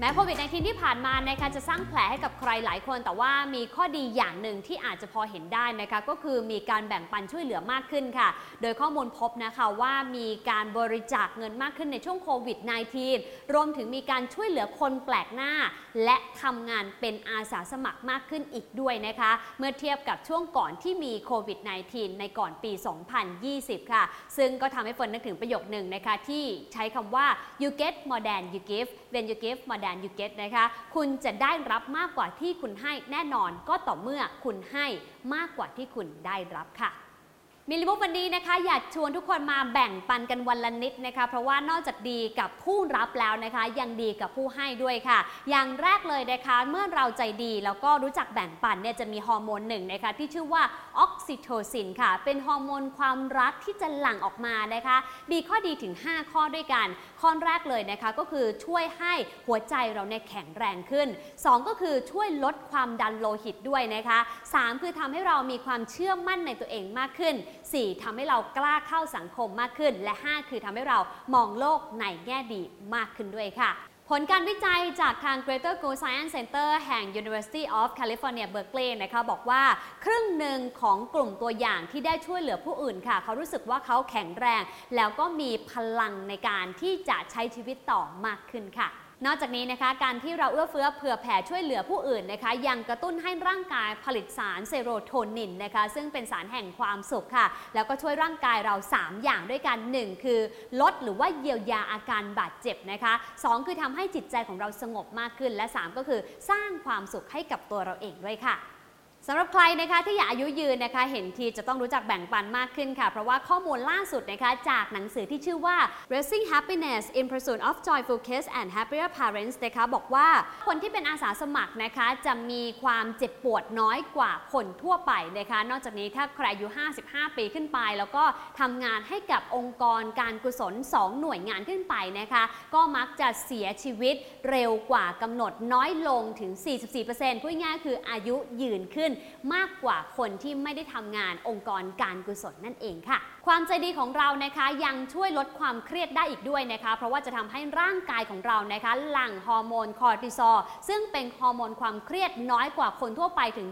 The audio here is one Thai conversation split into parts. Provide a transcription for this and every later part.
แม้โควิด -19 ที่ผ่านมานะคะจะสร้างแผลให้กับใครหลายคน แต่ว่ามีข้อดีอย่างหนึ่งที่อาจจะพอเห็นได้นะคะก็คือมีการแบ่งปันช่วยเหลือมากขึ้นค่ะ โดยข้อมูลพบนะคะว่ามีการบริจาคเงินมากขึ้นในช่วงโควิด -19 รวมถึงมีการช่วยเหลือคนแปลกหน้า และทำงานเป็นอาสาสมัครมากขึ้นอีกด้วยนะคะ เมื่อเทียบกับช่วงก่อนที่มีโควิด -19 ในก่อนปี 2020 ค่ะ ซึ่งก็ทำให้เฟิร์นนึกถึงประโยคหนึ่งนะคะที่ใช้คำว่า you get more than you give when you give more than you get นะคะ คุณจะได้รับมากกว่าที่คุณให้แน่นอน ก็ต่อเมื่อคุณให้มากกว่าที่คุณได้รับค่ะ มิลลิมุกวันนี้นะคะ อยากชวนทุกคนมาแบ่งปันกันวันละนิดนะคะ เพราะว่านอกจากดีกับผู้รับแล้วนะคะ ยังดีกับผู้ให้ด้วยค่ะ อย่างแรกเลยนะคะ เมื่อเราใจดีแล้วก็รู้จักแบ่งปันเนี่ยจะมีฮอร์โมนหนึ่งนะคะ ที่ชื่อว่าออกซิโทซินค่ะ เป็นฮอร์โมนความรักที่จะหลั่งออกมานะคะ มีข้อดีถึง 5 ข้อด้วยกัน ข้อแรกเลยนะคะก็คือช่วยให้หัวใจเราเนี่ยแข็งแรงขึ้น 2 ก็คือช่วยลดความดันโลหิตด้วยนะคะ 3 คือทำให้เรามีความเชื่อมั่นในตัวเองมากขึ้น4ทำให้เรากล้าเข้าสังคมมากขึ้น และ 5 คือทำให้เรามองโลกในแง่ดีมากขึ้นด้วยค่ะ ผลการวิจัยจากทาง Greater Go Science Center แห่ง University of California Berkeley นะคะบอกว่า ครึ่งหนึ่งของกลุ่มตัวอย่างที่ได้ช่วยเหลือผู้อื่นค่ะ เขารู้สึกว่าเขาแข็งแรง แล้วก็มีพลังในการที่จะใช้ชีวิตต่อมากขึ้นค่ะ นอกจากนี้นะคะการที่เราเอื้อเฟื้อเผื่อแผ่ช่วยเหลือผู้อื่นนะคะ ยังกระตุ้นให้ร่างกายผลิตสารเซโรโทนินนะคะ ซึ่งเป็นสารแห่งความสุขค่ะ แล้วก็ช่วยร่างกายเรา 3 อย่างด้วยกัน 1 คือ ลดหรือว่าเยียวยาอาการบาดเจ็บนะคะ 2 คือทำให้จิตใจของเราสงบมากขึ้น และ 3 ก็คือสร้างความสุขให้กับตัวเราเองด้วยค่ะ สำหรับใครนะคะที่อยากอายุยืนนะคะเห็นทีจะต้องรู้จักแบ่งปันมากขึ้นค่ะ เพราะว่าข้อมูลล่าสุดนะคะจากหนังสือที่ชื่อว่า Raising Happiness in Pursuit of Joyful Kids and Happier Parents นะคะบอกว่าคนที่เป็นอาสาสมัครนะคะจะมีความเจ็บปวดน้อยกว่าคนทั่วไปนะคะ นอกจากนี้ถ้าใครอายุ 55 ปีขึ้นไป แล้วก็ทำงานให้กับองค์กรการกุศล 2 หน่วยงานขึ้นไปนะคะ ก็มักจะเสียชีวิตเร็วกว่ากำหนดน้อยลงถึง 44%พูดง่ายๆคืออายุยืนขึ้นมากกว่าคนที่ไม่ได้ทำงานองค์กรการกุศลนั่นเองค่ะ ความใจดีของเรานะคะยังช่วยลดความเครียดได้อีกด้วยนะคะ เพราะว่าจะทำให้ร่างกายของเรานะคะหลั่งฮอร์โมนคอร์ติซอลซึ่งเป็นฮอร์โมนความเครียดน้อยกว่าคนทั่วไปถึง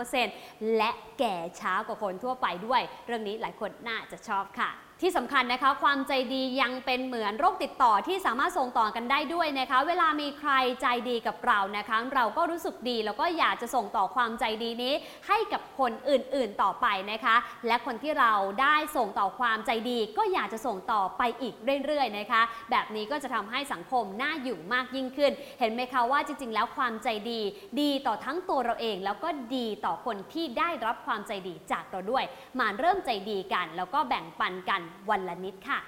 23%และแก่ช้ากว่าคนทั่วไปด้วย เรื่องนี้หลายคนน่าจะชอบค่ะที่สำคัญนะคะ ความใจดียังเป็นเหมือนโรคติดต่อที่สามารถส่งต่อกันได้ด้วยนะคะ เวลามีใครใจดีกับเรานะคะ เราก็รู้สึกดีแล้วก็อยากจะส่งต่อความใจดีนี้ ให้กับคนอื่นๆต่อไปนะคะ และคนที่เราได้ส่งต่อความใจดี ก็อยากจะส่งต่อไปอีกเรื่อยๆนะคะ แบบนี้ก็จะทำให้สังคมน่าอยู่มากยิ่งขึ้น เห็นไหมคะว่าจริง ๆ แล้วความใจดี ดีต่อทั้งตัวเราเอง แล้วก็ดีต่อคนที่ได้รับความใจดีจากเราด้วย มาเริ่มใจดีกัน แล้วก็แบ่งปันกันวันละนิดค่ะ